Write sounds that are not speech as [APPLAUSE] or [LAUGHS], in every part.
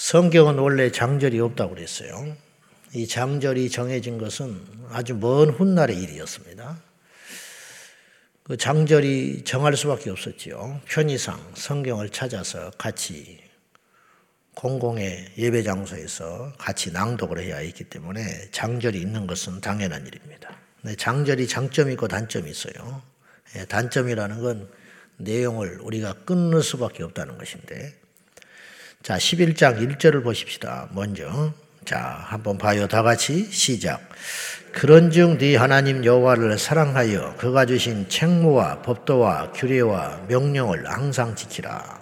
성경은 원래 장절이 없다고 그랬어요. 이 장절이 정해진 것은 아주 먼 훗날의 일이었습니다. 그 장절이 정할 수밖에 없었지요. 편의상 성경을 찾아서 같이 공공의 예배 장소에서 같이 낭독을 해야 했기 때문에 장절이 있는 것은 당연한 일입니다. 장절이 장점이 있고 단점이 있어요. 예, 단점이라는 건 내용을 우리가 끊을 수밖에 없다는 것인데 자 11장 1절을 보십시다. 먼저 자 한번 봐요. 다 같이 시작. 그런즉 네 하나님 여호와를 사랑하여 그가 주신 책무와 법도와 규례와 명령을 항상 지키라.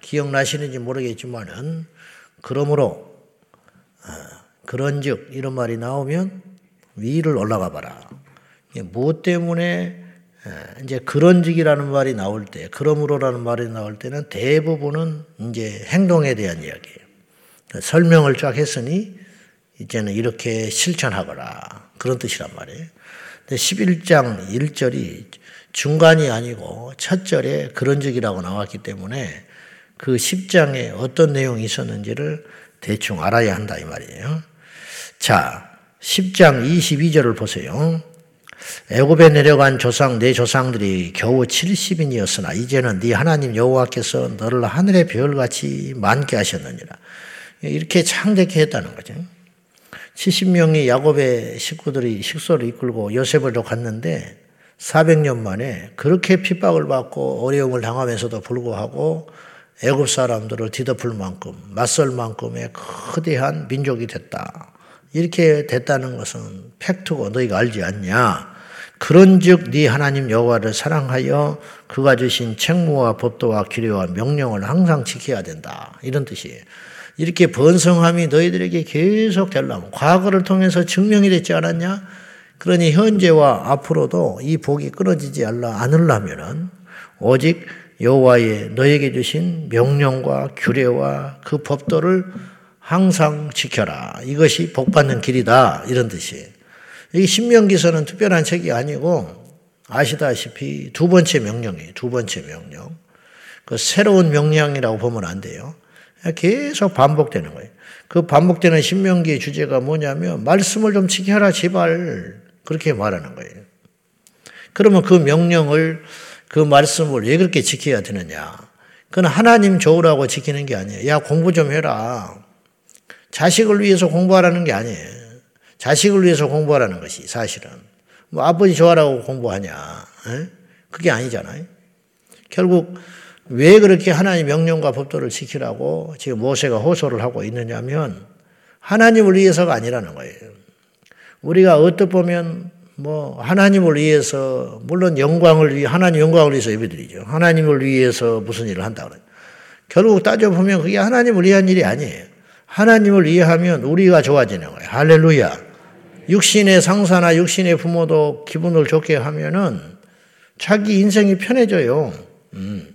기억나시는지 모르겠지만은 그러므로 어, 그런즉 이런 말이 나오면 위를 올라가 봐라. 무엇 때문에 어, 이제 그런즉이라는 말이 나올 때, 그러므로라는 말이 나올 때는 대부분은 이제 행동에 대한 이야기예요. 설명을 쫙 했으니 이제는 이렇게 실천하거라. 그런 뜻이란 말이에요. 근데 11장 1절이 중간이 아니고 첫 절에 그런 적이라고 나왔기 때문에 그 10장에 어떤 내용이 있었는지를 대충 알아야 한다 이 말이에요. 자, 10장 22절을 보세요. 애굽에 내려간 조상 내 조상들이 겨우 70인이었으나 이제는 네 하나님 여호와께서 너를 하늘의 별같이 많게 하셨느니라. 이렇게 창대케 했다는 거죠. 70명의 야곱의 식구들이 식소를 이끌고 요셉으로 갔는데 400년 만에 그렇게 핍박을 받고 어려움을 당하면서도 불구하고 애굽 사람들을 뒤덮을 만큼 맞설 만큼의 거대한 민족이 됐다. 이렇게 됐다는 것은 팩트고 너희가 알지 않냐? 그런즉 네 하나님 여호와를 사랑하여 그가 주신 책무와 법도와 규례와 명령을 항상 지켜야 된다. 이런 뜻이에요. 이렇게 번성함이 너희들에게 계속 되려면 과거를 통해서 증명이 됐지 않았냐? 그러니 현재와 앞으로도 이 복이 끊어지지 않으려면은 오직 여호와의 너에게 주신 명령과 규례와 그 법도를 항상 지켜라. 이것이 복 받는 길이다. 이런 뜻이에요. 이 신명기서는 특별한 책이 아니고 아시다시피 두 번째 명령이에요. 두 번째 명령. 그 새로운 명령이라고 보면 안 돼요. 계속 반복되는 거예요. 그 반복되는 신명기의 주제가 뭐냐면 말씀을 좀 지켜라 제발 그렇게 말하는 거예요. 그러면 그 명령을 그 말씀을 왜 그렇게 지켜야 되느냐? 그건 하나님 좋으라고 지키는 게 아니에요. 야 공부 좀 해라. 자식을 위해서 공부하라는 게 아니에요. 자식을 위해서 공부하라는 것이 사실은 뭐 아버지 좋아라고 공부하냐? 에? 그게 아니잖아요. 결국 왜 그렇게 하나님 명령과 법도를 지키라고 지금 모세가 호소를 하고 있느냐면 하나님을 위해서가 아니라는 거예요. 우리가 어떻게 보면 뭐 하나님을 위해서 물론 영광을 위해 하나님 영광을 위해서 예배드리죠. 하나님을 위해서 무슨 일을 한다 그래요. 결국 따져 보면 그게 하나님을 위한 일이 아니에요. 하나님을 위하면 우리가 좋아지는 거예요. 할렐루야. 육신의 상사나 육신의 부모도 기분을 좋게 하면은 자기 인생이 편해져요. 음.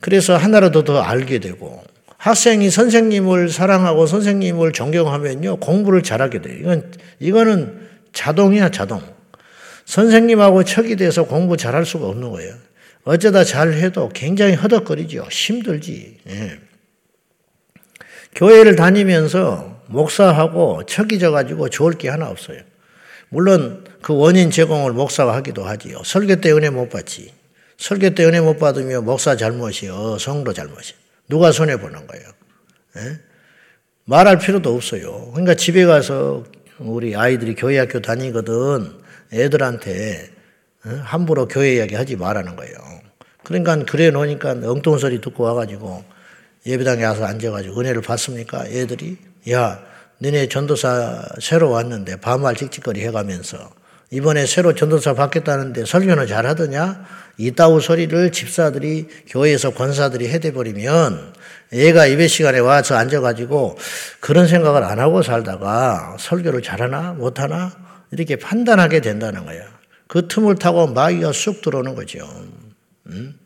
그래서 하나라도 더 알게 되고 학생이 선생님을 사랑하고 선생님을 존경하면요 공부를 잘하게 돼요. 이건 이거는 자동이야 자동. 선생님하고 척이 돼서 공부 잘할 수가 없는 거예요. 어쩌다 잘해도 굉장히 허덕거리죠. 힘들지. 예. 교회를 다니면서 목사하고 척이 져 가지고 좋을 게 하나 없어요. 물론 그 원인 제공을 목사가 하기도 하지요. 설교 때 은혜 못 받지. 설교 때 은혜 못 받으면 목사 잘못이요, 성도 잘못이요. 누가 손해 보는 거예요? 예? 말할 필요도 없어요. 그러니까 집에 가서 우리 아이들이 교회 학교 다니거든 애들한테 어? 함부로 교회 이야기 하지 말라는 거예요. 그러니까 그래 놓으니까 엉뚱 소리 듣고 와가지고 예배당에 와서 앉아가지고 은혜를 받습니까? 애들이 야 너네 전도사 새로 왔는데 반말 찍찍거리 해가면서 이번에 새로 전도사 받겠다는데 설교는 잘하더냐? 이따우 소리를 집사들이 교회에서 권사들이 해대버리면 얘가 예배 시간에 와서 앉아가지고 그런 생각을 안 하고 살다가 설교를 잘하나 못하나 이렇게 판단하게 된다는 거예요. 그 틈을 타고 마귀가 쑥 들어오는 거죠. 음?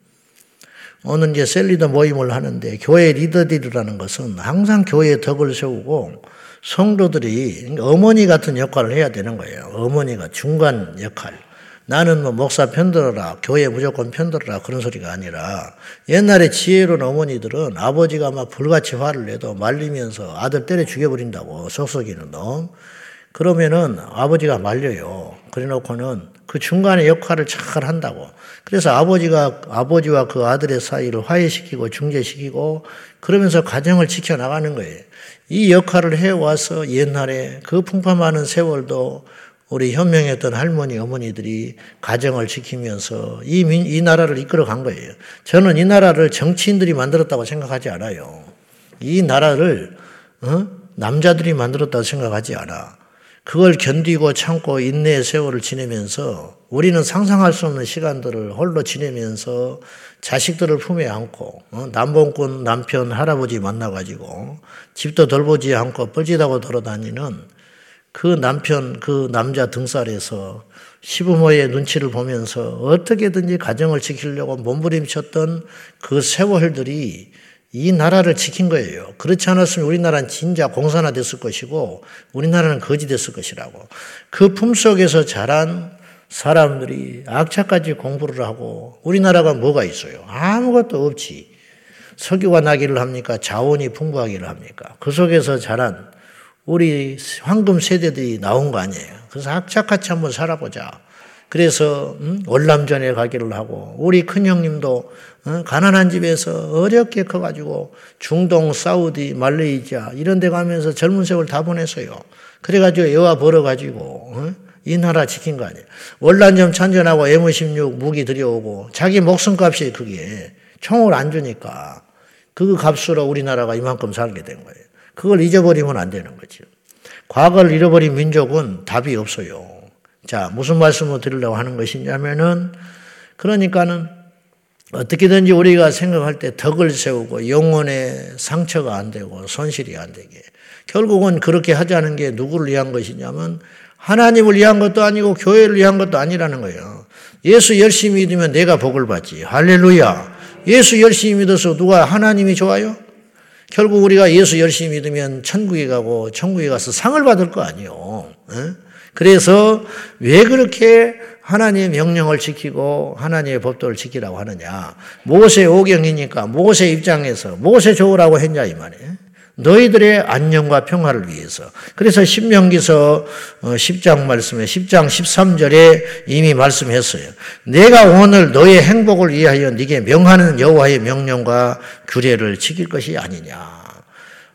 오늘 이제 cell 리더 모임을 하는데 교회 리더들이라는 것은 항상 교회의 덕을 세우고 성도들이 어머니 같은 역할을 해야 되는 거예요. 어머니가 중간 역할. 나는 뭐 목사 편들어라, 교회 무조건 편들어라 그런 소리가 아니라 옛날에 지혜로운 어머니들은 아버지가 막 불같이 화를 내도 말리면서 아들 때려 죽여버린다고 속 썩이는 놈. 그러면은 아버지가 말려요. 그래 놓고는 그 중간에 역할을 잘 한다고. 그래서 아버지가 아버지와 그 아들의 사이를 화해시키고 중재시키고 그러면서 가정을 지켜 나가는 거예요. 이 역할을 해 와서 옛날에 그 풍파많은 세월도 우리 현명했던 할머니, 어머니들이 가정을 지키면서 이, 민, 이 나라를 이끌어 간 거예요. 저는 이 나라를 정치인들이 만들었다고 생각하지 않아요. 이 나라를, 어? 남자들이 만들었다고 생각하지 않아. 그걸 견디고 참고 인내의 세월을 지내면서 우리는 상상할 수 없는 시간들을 홀로 지내면서 자식들을 품에 안고 어? 남봉꾼 남편 할아버지 만나가지고 집도 돌보지 않고 뻘짓하고 돌아다니는 그 남편, 그 남자 등살에서 시부모의 눈치를 보면서 어떻게든지 가정을 지키려고 몸부림쳤던 그 세월들이 이 나라를 지킨 거예요. 그렇지 않았으면 우리나라는 진짜 공산화 됐을 것이고 우리나라는 거지 됐을 것이라고. 그 품속에서 자란 사람들이 악착까지 공부를 하고 우리나라가 뭐가 있어요? 아무것도 없지. 석유가 나기를 합니까? 자원이 풍부하기를 합니까? 그 속에서 자란 우리 황금 세대들이 나온 거 아니에요. 그래서 악착같이 한번 살아보자. 그래서 음? 월남전에 가기를 하고 우리 큰 형님도 어? 가난한 집에서 어렵게 커가지고 중동, 사우디, 말레이시아 이런 데 가면서 젊은 세월 다 보냈어요. 그래가지고 여와 벌어가지고 어? 이 나라 지킨 거 아니에요. 월남전 참전하고 M16 무기 들여오고 자기 목숨값이 그게 총을 안 주니까 그 값으로 우리나라가 이만큼 살게 된 거예요. 그걸 잊어버리면 안 되는 거죠. 과거를 잃어버린 민족은 답이 없어요. 자, 무슨 말씀을 드리려고 하는 것이냐면은, 그러니까는 어떻게든지 우리가 생각할 때 덕을 세우고 영혼의 상처가 안 되고 손실이 안 되게. 결국은 그렇게 하자는 게 누구를 위한 것이냐면 하나님을 위한 것도 아니고 교회를 위한 것도 아니라는 거예요. 예수 열심히 믿으면 내가 복을 받지. 할렐루야. 예수 열심히 믿어서 누가 하나님이 좋아요? 결국 우리가 예수 열심히 믿으면 천국에 가고 천국에 가서 상을 받을 거 아니요. 그래서 왜 그렇게 하나님의 명령을 지키고 하나님의 법도를 지키라고 하느냐. 모세 오경이니까 모세 입장에서 모세 좋으라고 했냐 이 말이에요. 너희들의 안녕과 평화를 위해서. 그래서 신명기서 10장 어, 말씀에 10장 13절에 이미 말씀했어요. 내가 오늘 너의 행복을 위하여 네게 명하는 여호와의 명령과 규례를 지킬 것이 아니냐.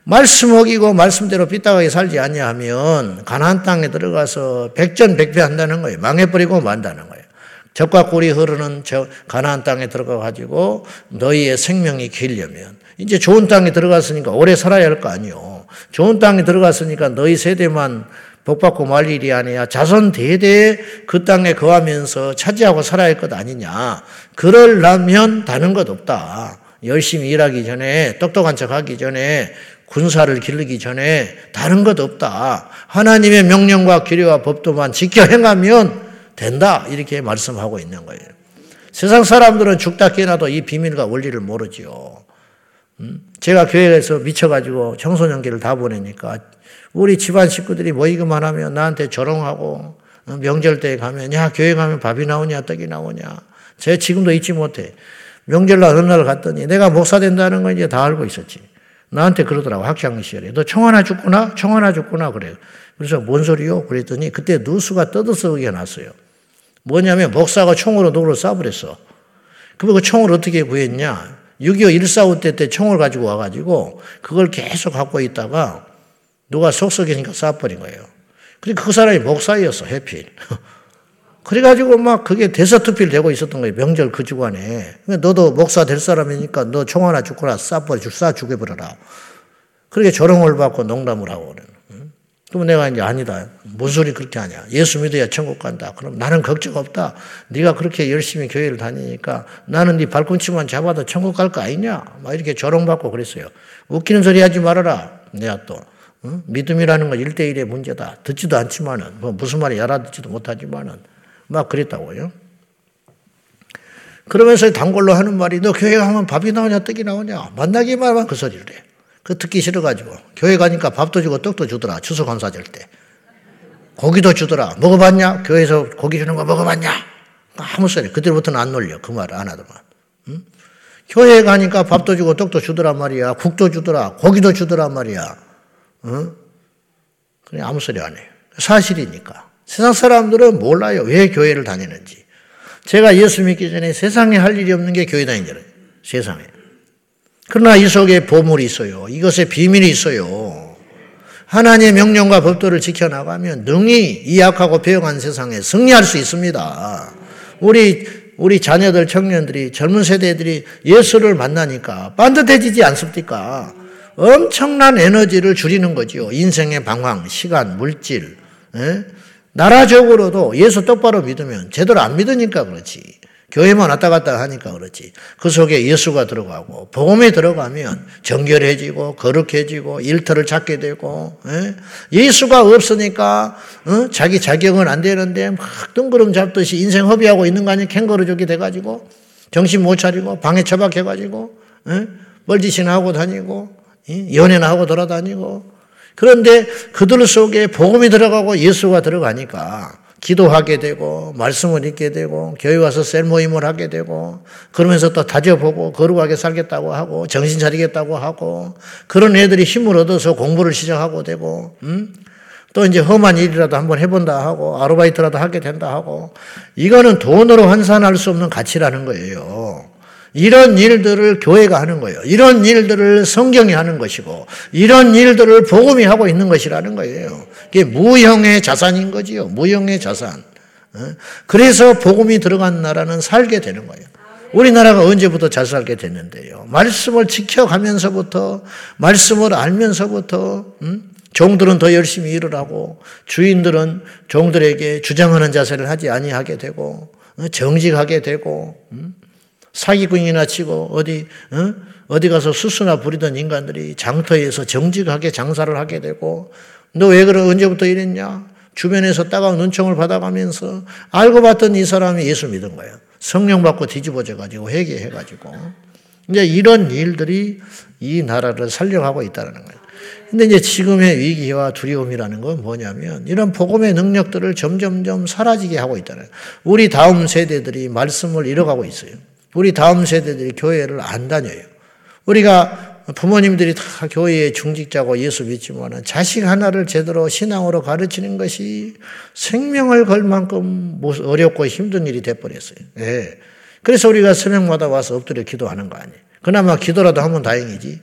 말씀 어기고 말씀대로 삐딱하게 살지 아니하면 가나안 땅에 들어가서 백전백패 한다는 거예요. 망해버리고 만다는 거예요. 적과 꿀이 흐르는 저 가나안 땅에 들어가 가지고 너희의 생명이 길려면 이제 좋은 땅에 들어갔으니까 오래 살아야 할 거 아니요. 좋은 땅에 들어갔으니까 너희 세대만 복받고 말 일이 아니야. 자손 대대 그 땅에 거하면서 차지하고 살아야 할 것 아니냐. 그럴라면 다른 것 없다. 열심히 일하기 전에 똑똑한 척 하기 전에 군사를 기르기 전에 다른 것 없다. 하나님의 명령과 규례와 법도만 지켜 행하면 된다. 이렇게 말씀하고 있는 거예요. 세상 사람들은 죽다 깨나도 이 비밀과 원리를 모르지요. 음? 제가 교회에서 미쳐가지고 청소년기를 다 보내니까 우리 집안 식구들이 모이기만 하면 나한테 조롱하고 어, 명절 때 가면 야 교회 가면 밥이 나오냐 떡이 나오냐 제가 지금도 잊지 못해 명절날 어느 날 갔더니 내가 목사 된다는 건 이제 다 알고 있었지 나한테 그러더라고 학창 시절에 너총 하나 죽구나? 총 하나 죽구나? 그래요. 그래서 뭔 소리요? 그랬더니 그때 누수가 떠들썩하게 났어요. 뭐냐면 목사가 총으로 누구를 쏴버렸어. 그럼 그 총을 어떻게 구했냐? 6.25 145 때, 때 총을 가지고 와가지고 그걸 계속 갖고 있다가 누가 속썩이니까 쏴버린 거예요. 근데 그 사람이 목사였어, 해필. [LAUGHS] 그래가지고 막 그게 대서투필 되고 있었던 거예요. 명절 그 주간에. 너도 목사 될 사람이니까 너 총 하나 죽거나 쏴버려, 쏴 죽여버려라. 그렇게 조롱을 받고 농담을 하고 그래요. 그러면 내가 이제 아니다. 뭔 소리 그렇게 하냐. 예수 믿어야 천국 간다. 그럼 나는 걱정 없다. 네가 그렇게 열심히 교회를 다니니까 나는 네 발꿈치만 잡아도 천국 갈 거 아니냐. 막 이렇게 조롱받고 그랬어요. 웃기는 소리 하지 말아라. 내가 또. 응? 믿음이라는 건 1대1의 문제다. 듣지도 않지만은, 뭐 무슨 말이 알아듣지도 못하지만은, 막 그랬다고요. 그러면서 단골로 하는 말이 너 교회 가면 밥이 나오냐 떡이 나오냐 만나기만 그 소리를 해. 그 듣기 싫어가지고 교회 가니까 밥도 주고 떡도 주더라 추석 감사절 때 고기도 주더라 먹어봤냐 교회에서 고기 주는 거 먹어봤냐 아무 소리. 그때부터는 안 놀려. 그 말 안 하더만. 응? 교회 가니까 밥도 주고 떡도 주더란 말이야. 국도 주더라. 고기도 주더란 말이야. 응? 그냥 아무 소리 안 해요. 사실이니까. 세상 사람들은 몰라요. 왜 교회를 다니는지. 제가 예수 믿기 전에 세상에 할 일이 없는 게 교회 다니잖아요. 세상에. 그러나 이 속에 보물이 있어요. 이것에 비밀이 있어요. 하나님의 명령과 법도를 지켜나가면 능히 이 약하고 배역한 세상에 승리할 수 있습니다. 우리 우리 자녀들, 청년들이, 젊은 세대들이 예수를 만나니까 반듯해지지 않습니까? 엄청난 에너지를 줄이는 거죠. 인생의 방황, 시간, 물질. 에? 나라적으로도 예수 똑바로 믿으면 제대로 안 믿으니까 그렇지. 교회만 왔다 갔다 하니까 그렇지. 그 속에 예수가 들어가고 복음에 들어가면 정결해지고 거룩해지고 일터를 찾게 되고 에? 예수가 없으니까 어? 자기 자격은 안 되는데 막 뜬구름 잡듯이 인생 허비하고 있는 거 아니야? 캥거루족이 돼가지고 정신 못 차리고 방에 처박혀가지고 에? 멀지신 하고 다니고 연애나 하고 돌아다니고 그런데 그들 속에 복음이 들어가고 예수가 들어가니까 기도하게 되고 말씀을 읽게 되고 교회 와서 셀 모임을 하게 되고 그러면서 또 다져보고 거룩하게 살겠다고 하고 정신 차리겠다고 하고 그런 애들이 힘을 얻어서 공부를 시작하고 되고 음? 또 이제 험한 일이라도 한번 해본다 하고 아르바이트라도 하게 된다 하고 이거는 돈으로 환산할 수 없는 가치라는 거예요. 이런 일들을 교회가 하는 거예요. 이런 일들을 성경이 하는 것이고, 이런 일들을 복음이 하고 있는 것이라는 거예요. 이게 무형의 자산인 거지요. 무형의 자산. 어? 그래서 복음이 들어간 나라는 살게 되는 거예요. 우리나라가 언제부터 잘 살게 됐는데요. 말씀을 지켜가면서부터, 말씀을 알면서부터, 음? 종들은 더 열심히 일을 하고, 주인들은 종들에게 주장하는 자세를 하지 아니하게 되고, 어? 정직하게 되고, 음? 사기꾼이나 치고 어디 어? 어디 가서 수수나 부리던 인간들이 장터에서 정직하게 장사를 하게 되고 너 왜 그래 언제부터 이랬냐? 주변에서 따가운 눈총을 받아가면서 알고 봤더니 이 사람이 예수 믿은 거예요. 성령 받고 뒤집어져 가지고 회개해 가지고 이제 이런 일들이 이 나라를 살려가고 있다는 거예요. 근데 이제 지금의 위기와 두려움이라는 건 뭐냐면 이런 복음의 능력들을 점점점 사라지게 하고 있다는 거예요. 우리 다음 세대들이 말씀을 잃어가고 있어요. 우리 다음 세대들이 교회를 안 다녀요. 우리가 부모님들이 다 교회의 중직자고 예수 믿지만 자식 하나를 제대로 신앙으로 가르치는 것이 생명을 걸 만큼 어렵고 힘든 일이 돼버렸어요. 네. 그래서 우리가 새벽마다 와서 엎드려 기도하는 거 아니에요. 그나마 기도라도 하면 다행이지.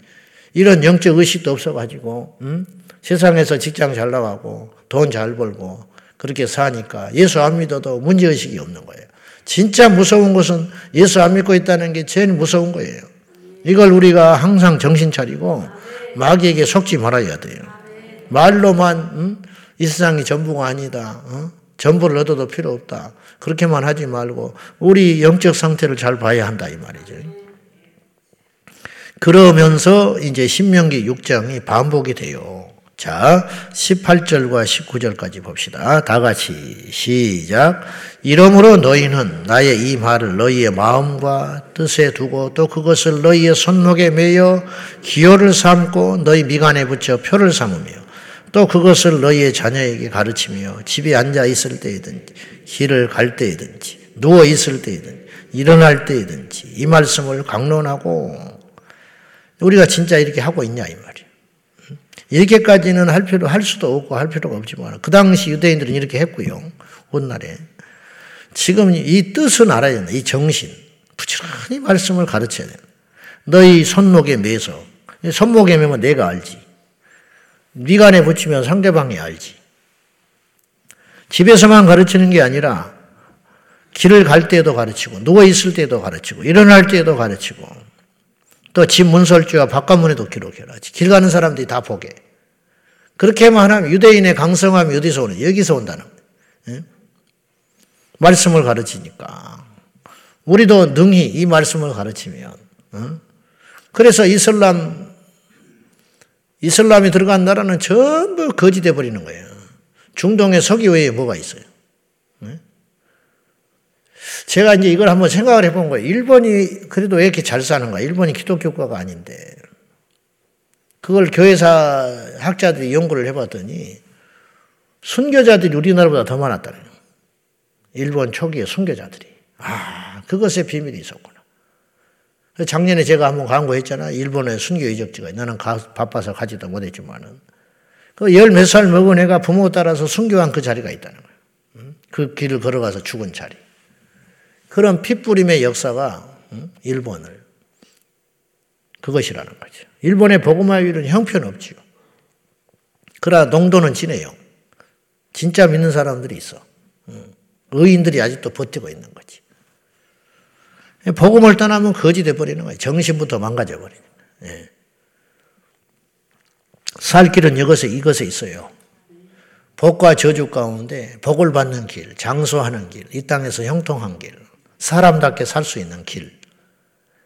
이런 영적 의식도 없어가지고, 음? 세상에서 직장 잘 나가고, 돈 잘 벌고, 그렇게 사니까 예수 안 믿어도 문제 의식이 없는 거예요. 진짜 무서운 것은 예수 안 믿고 있다는 게 제일 무서운 거예요. 이걸 우리가 항상 정신 차리고 마귀에게 속지 말아야 돼요. 말로만 음? 이 세상이 전부가 아니다. 어? 전부를 얻어도 필요 없다. 그렇게만 하지 말고 우리 영적 상태를 잘 봐야 한다 이 말이죠. 그러면서 이제 신명기 6장이 반복이 돼요. 자, 18절과 19절까지 봅시다. 다 같이 시작. 이러므로 너희는 나의 이 말을 너희의 마음과 뜻에 두고 또 그것을 너희의 손목에 매여 기호를 삼고 너희 미간에 붙여 표를 삼으며 또 그것을 너희의 자녀에게 가르치며 집에 앉아 있을 때이든지 길을 갈 때이든지 누워 있을 때이든지 일어날 때이든지 이 말씀을 강론하고 우리가 진짜 이렇게 하고 있냐 이 말 이렇게까지는 할 필요, 할 수도 없고 할 필요가 없지만, 그 당시 유대인들은 이렇게 했고요. 훗날에. 지금 이 뜻은 알아야 된다. 이 정신. 부지런히 말씀을 가르쳐야 된다. 너희 손목에 매서. 손목에 매면 내가 알지. 미간에 붙이면 상대방이 알지. 집에서만 가르치는 게 아니라 길을 갈 때에도 가르치고 누워 있을 때도 가르치고 일어날 때에도 가르치고 또 집 문설주와 바깥문에도 기록해라. 길 가는 사람들이 다 보게. 그렇게만 하면 유대인의 강성함이 어디서 오는? 여기서 온다는 거예요. 말씀을 가르치니까. 우리도 능히 이 말씀을 가르치면. 그래서 이슬람, 이슬람이 들어간 나라는 전부 거지돼 버리는 거예요. 중동의 석유 외에 뭐가 있어요? 제가 이제 이걸 한번 생각을 해본 거예요. 일본이 그래도 왜 이렇게 잘 사는가? 일본이 기독교 국가가 아닌데. 그걸 교회사 학자들이 연구를 해봤더니 순교자들이 우리나라보다 더 많았다는 거예요. 일본 초기의 순교자들이. 아, 그것의 비밀이 있었구나. 작년에 제가 한번 광고했잖아. 일본에 순교 이적지가. 나는 가, 바빠서 가지도 못했지만은. 그 열 몇 살 먹은 애가 부모 따라서 순교한 그 자리가 있다는 거예요. 그 길을 걸어가서 죽은 자리. 그런 핏부림의 역사가 일본을 그것이라는 거죠. 일본의 복음화율은 형편없지요. 그러나 농도는 진해요. 진짜 믿는 사람들이 있어. 의인들이 아직도 버티고 있는 거지. 복음을 떠나면 거지 돼버리는 거예요. 정신부터 망가져버리는 거예요. 예. 살 길은 이것에, 이것에 있어요. 복과 저주 가운데 복을 받는 길, 장수하는 길, 이 땅에서 형통한 길, 사람답게 살 수 있는 길.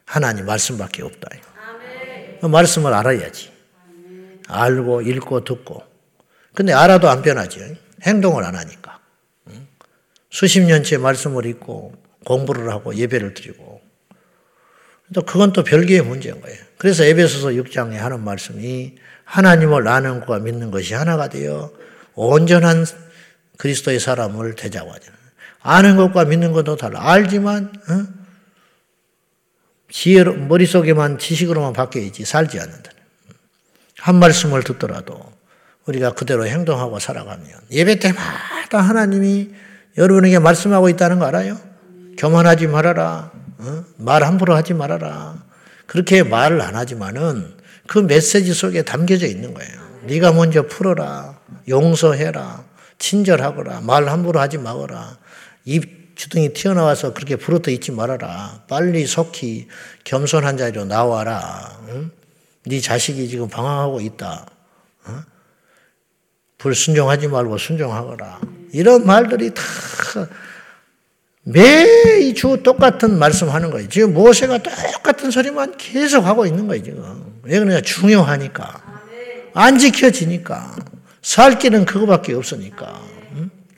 하나님 말씀밖에 없다. 그 말씀을 알아야지. 알고, 읽고, 듣고. 근데 알아도 안 변하지. 행동을 안 하니까. 수십 년째 말씀을 읽고 공부를 하고 예배를 드리고 또 그건 또 별개의 문제인 거예요. 그래서 에베소서 6장에 하는 말씀이 하나님을 아는 것과 믿는 것이 하나가 되어 온전한 그리스도의 사람을 되자고 하잖아요. 아는 것과 믿는 것도 달라. 알지만 어? 지혜로 머릿속에만 지식으로만 바뀌어 있지 살지 않는다. 한 말씀을 듣더라도 우리가 그대로 행동하고 살아가면 예배 때마다 하나님이 여러분에게 말씀하고 있다는 거 알아요? 교만하지 말아라. 어? 말 함부로 하지 말아라. 그렇게 말을 안 하지만은 그 메시지 속에 담겨져 있는 거예요. 네가 먼저 풀어라. 용서해라. 친절하거라. 말 함부로 하지 마거라. 입 주둥이 튀어나와서 그렇게 부러져 있지 말아라. 빨리 속히 겸손한 자리로 나와라. 응? 네 자식이 지금 방황하고 있다. 어? 불순종하지 말고 순종하거라. 이런 말들이 다 매주 똑같은 말씀하는 거예요. 지금 모세가 똑같은 소리만 계속 하고 있는 거예요, 지금. 왜 그러냐? 중요하니까. 안 지켜지니까. 살 길은 그거밖에 없으니까.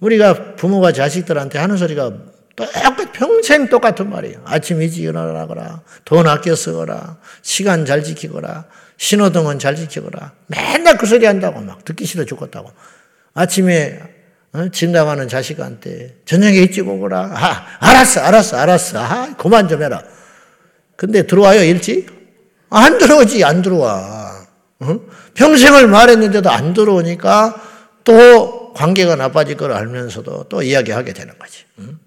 우리가 부모가 자식들한테 하는 소리가 똑같, 평생 똑같은 말이에요. 아침 일찍 일어나거라. 돈 아껴 쓰거라. 시간 잘 지키거라. 신호등은 잘 지키거라. 맨날 그 소리 한다고 막 듣기 싫어 죽겠다고. 아침에 어? 집 나가는 자식한테 저녁에 일찍 오거라. 아, 알았어, 알았어, 알았어. 아, 그만 좀 해라. 근데 들어와요, 일찍? 안 들어오지, 안 들어와. 어? 평생을 말했는데도 안 들어오니까 또 관계가 나빠질 걸 알면서도 또 이야기하게 되는 거지. 응?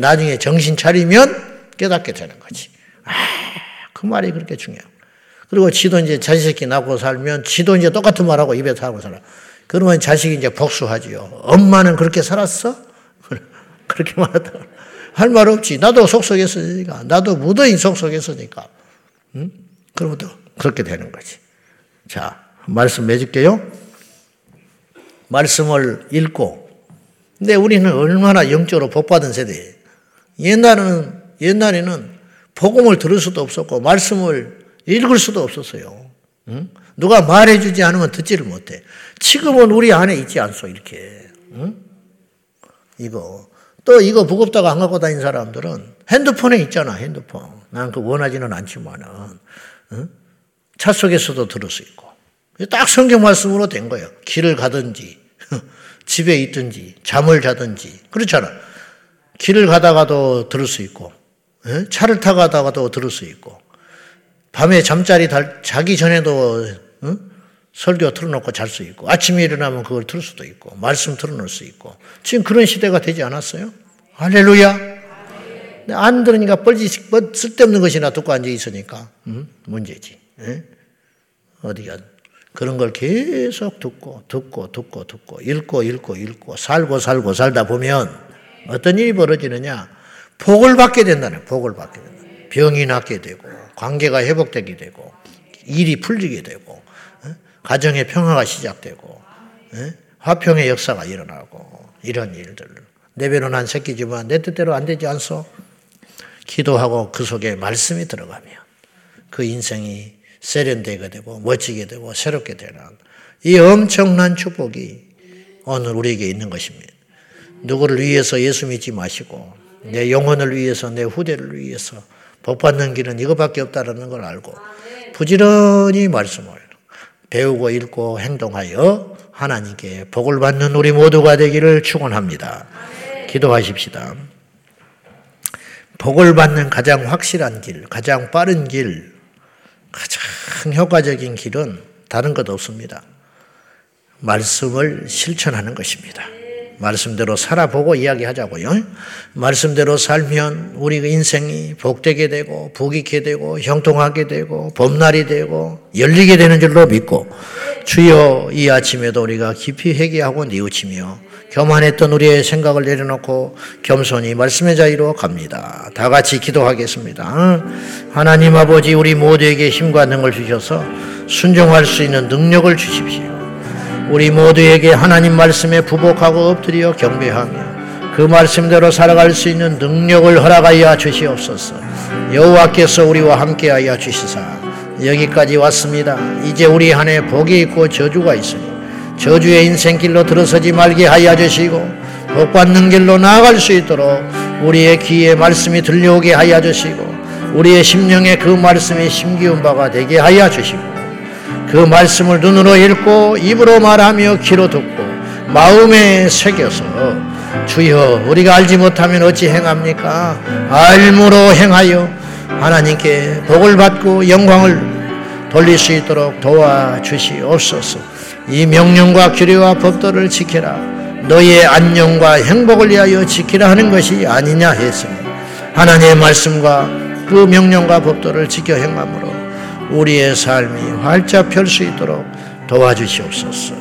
나중에 정신 차리면 깨닫게 되는 거지. 아, 그 말이 그렇게 중요해. 그리고 지도 이제 자식 이 낳고 살면 지도 이제 똑같은 말하고 입에서 하고 살아. 그러면 자식이 이제 복수하지요. 엄마는 그렇게 살았어? [LAUGHS] 그렇게 말하다. 할 말 없지. 나도 속속했으니까. 나도 무더히 속속했으니까. 응? 그러면 또 그렇게 되는 거지. 자, 말씀 맺을게요. 말씀을 읽고. 근데 우리는 얼마나 영적으로 복받은 세대예요. 옛날에는, 옛날에는 복음을 들을 수도 없었고, 말씀을 읽을 수도 없었어요. 응? 누가 말해주지 않으면 듣지를 못해. 지금은 우리 안에 있지 않소, 이렇게. 응? 이거. 또 이거 무겁다고 안 갖고 다니는 사람들은 핸드폰에 있잖아, 핸드폰. 난 그 원하지는 않지만은. 응? 차 속에서도 들을 수 있고. 딱 성경 말씀으로 된 거예요. 길을 가든지, [LAUGHS] 집에 있든지, 잠을 자든지. 그렇잖아. 길을 가다가도 들을 수 있고, 차를 타고 가다가도 들을 수 있고, 밤에 잠자리 자기 전에도 응? 설교 틀어놓고 잘 수 있고 아침에 일어나면 그걸 들을 수도 있고 말씀 틀어놓을 수 있고 지금 그런 시대가 되지 않았어요? 할렐루야. 안 들으니까 뻘짓 뭐 쓸데없는 것이나 듣고 앉아 있으니까 응? 문제지. 에? 어디가 그런 걸 계속 듣고 듣고 듣고 듣고 읽고 읽고 읽고 살고 살고 살다 보면 어떤 일이 벌어지느냐 복을 받게 된다는 복을 받게 된다. 병이 낫게 되고 관계가 회복되게 되고 일이 풀리게 되고 가정의 평화가 시작되고 화평의 역사가 일어나고 이런 일들 내 배로 난 새끼지만 내 뜻대로 안 되지 않소? 기도하고 그 속에 말씀이 들어가면 그 인생이 세련되게 되고 멋지게 되고 새롭게 되는 이 엄청난 축복이 오늘 우리에게 있는 것입니다. 누구를 위해서 예수 믿지 마시고 내 영혼을 위해서 내 후대를 위해서 복 받는 길은 이거밖에 없다는 걸 알고 부지런히 말씀을 배우고 읽고 행동하여 하나님께 복을 받는 우리 모두가 되기를 축원합니다. 기도하십시다. 복을 받는 가장 확실한 길, 가장 빠른 길, 가장 효과적인 길은 다른 것 없습니다. 말씀을 실천하는 것입니다. 말씀대로 살아보고 이야기하자고요. 말씀대로 살면 우리 인생이 복되게 되고 복있게 되고 형통하게 되고 봄날이 되고 열리게 되는 줄로 믿고 주여 이 아침에도 우리가 깊이 회개하고 뉘우치며 교만했던 우리의 생각을 내려놓고 겸손히 말씀의 자리로 갑니다. 다 같이 기도하겠습니다. 하나님 아버지 우리 모두에게 힘과 능을 주셔서 순종할 수 있는 능력을 주십시오. 우리 모두에게 하나님 말씀에 부복하고 엎드려 경배하며 그 말씀대로 살아갈 수 있는 능력을 허락하여 주시옵소서. 여호와께서 우리와 함께하여 주시사 여기까지 왔습니다. 이제 우리 안에 복이 있고 저주가 있으니 저주의 인생길로 들어서지 말게 하여 주시고 복 받는 길로 나아갈 수 있도록 우리의 귀에 말씀이 들려오게 하여 주시고 우리의 심령에 그 말씀이 심기운 바가 되게 하여 주시고 그 말씀을 눈으로 읽고 입으로 말하며 귀로 듣고 마음에 새겨서 주여 우리가 알지 못하면 어찌 행합니까? 알므로 행하여 하나님께 복을 받고 영광을 돌릴 수 있도록 도와주시옵소서. 이 명령과 규례와 법도를 지켜라. 너의 안녕과 행복을 위하여 지키라 하는 것이 아니냐 했습니다. 하나님의 말씀과 그 명령과 법도를 지켜 행함으로 우리의 삶이 활짝 펼 수 있도록 도와주시옵소서.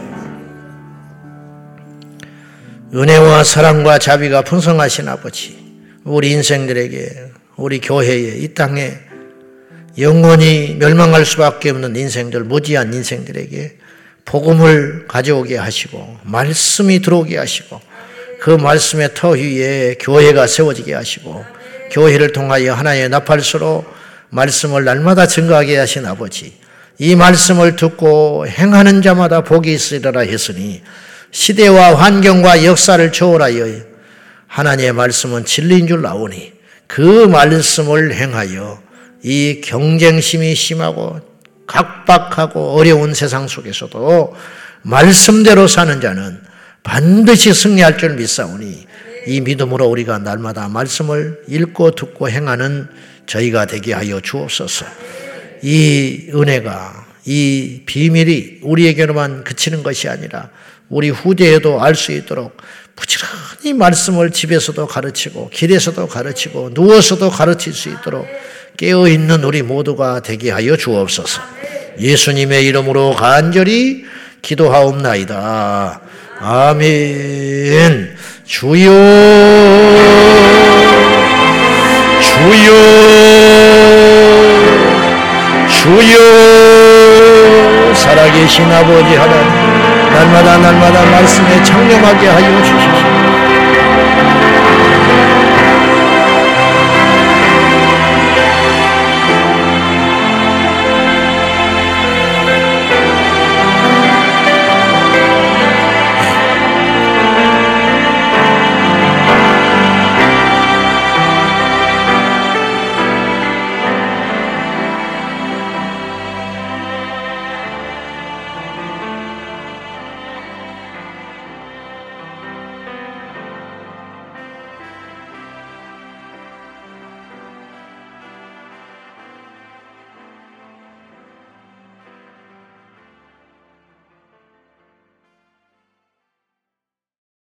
은혜와 사랑과 자비가 풍성하신 아버지, 우리 인생들에게, 우리 교회에, 이 땅에 영원히 멸망할 수밖에 없는 인생들, 무지한 인생들에게 복음을 가져오게 하시고, 말씀이 들어오게 하시고, 그 말씀의 터 위에 교회가 세워지게 하시고, 교회를 통하여 하나님의 나팔수로 말씀을 날마다 증거하게 하신 아버지, 이 말씀을 듣고 행하는 자마다 복이 있으리라 했으니 시대와 환경과 역사를 초월하여 하나님의 말씀은 진리인 줄 나오니 그 말씀을 행하여 이 경쟁심이 심하고 각박하고 어려운 세상 속에서도 말씀대로 사는 자는 반드시 승리할 줄 믿사오니 이 믿음으로 우리가 날마다 말씀을 읽고 듣고 행하는 저희가 되게 하여 주옵소서. 이 은혜가 이 비밀이 우리에게로만 그치는 것이 아니라 우리 후대에도 알 수 있도록 부지런히 말씀을 집에서도 가르치고 길에서도 가르치고 누워서도 가르칠 수 있도록 깨어 있는 우리 모두가 되게 하여 주옵소서. 예수님의 이름으로 간절히 기도하옵나이다. 아멘. 주여, 주여, 주여, 살아계신 아버지 하나님, 날마다 날마다 말씀에 창념하게 하여 주십시오.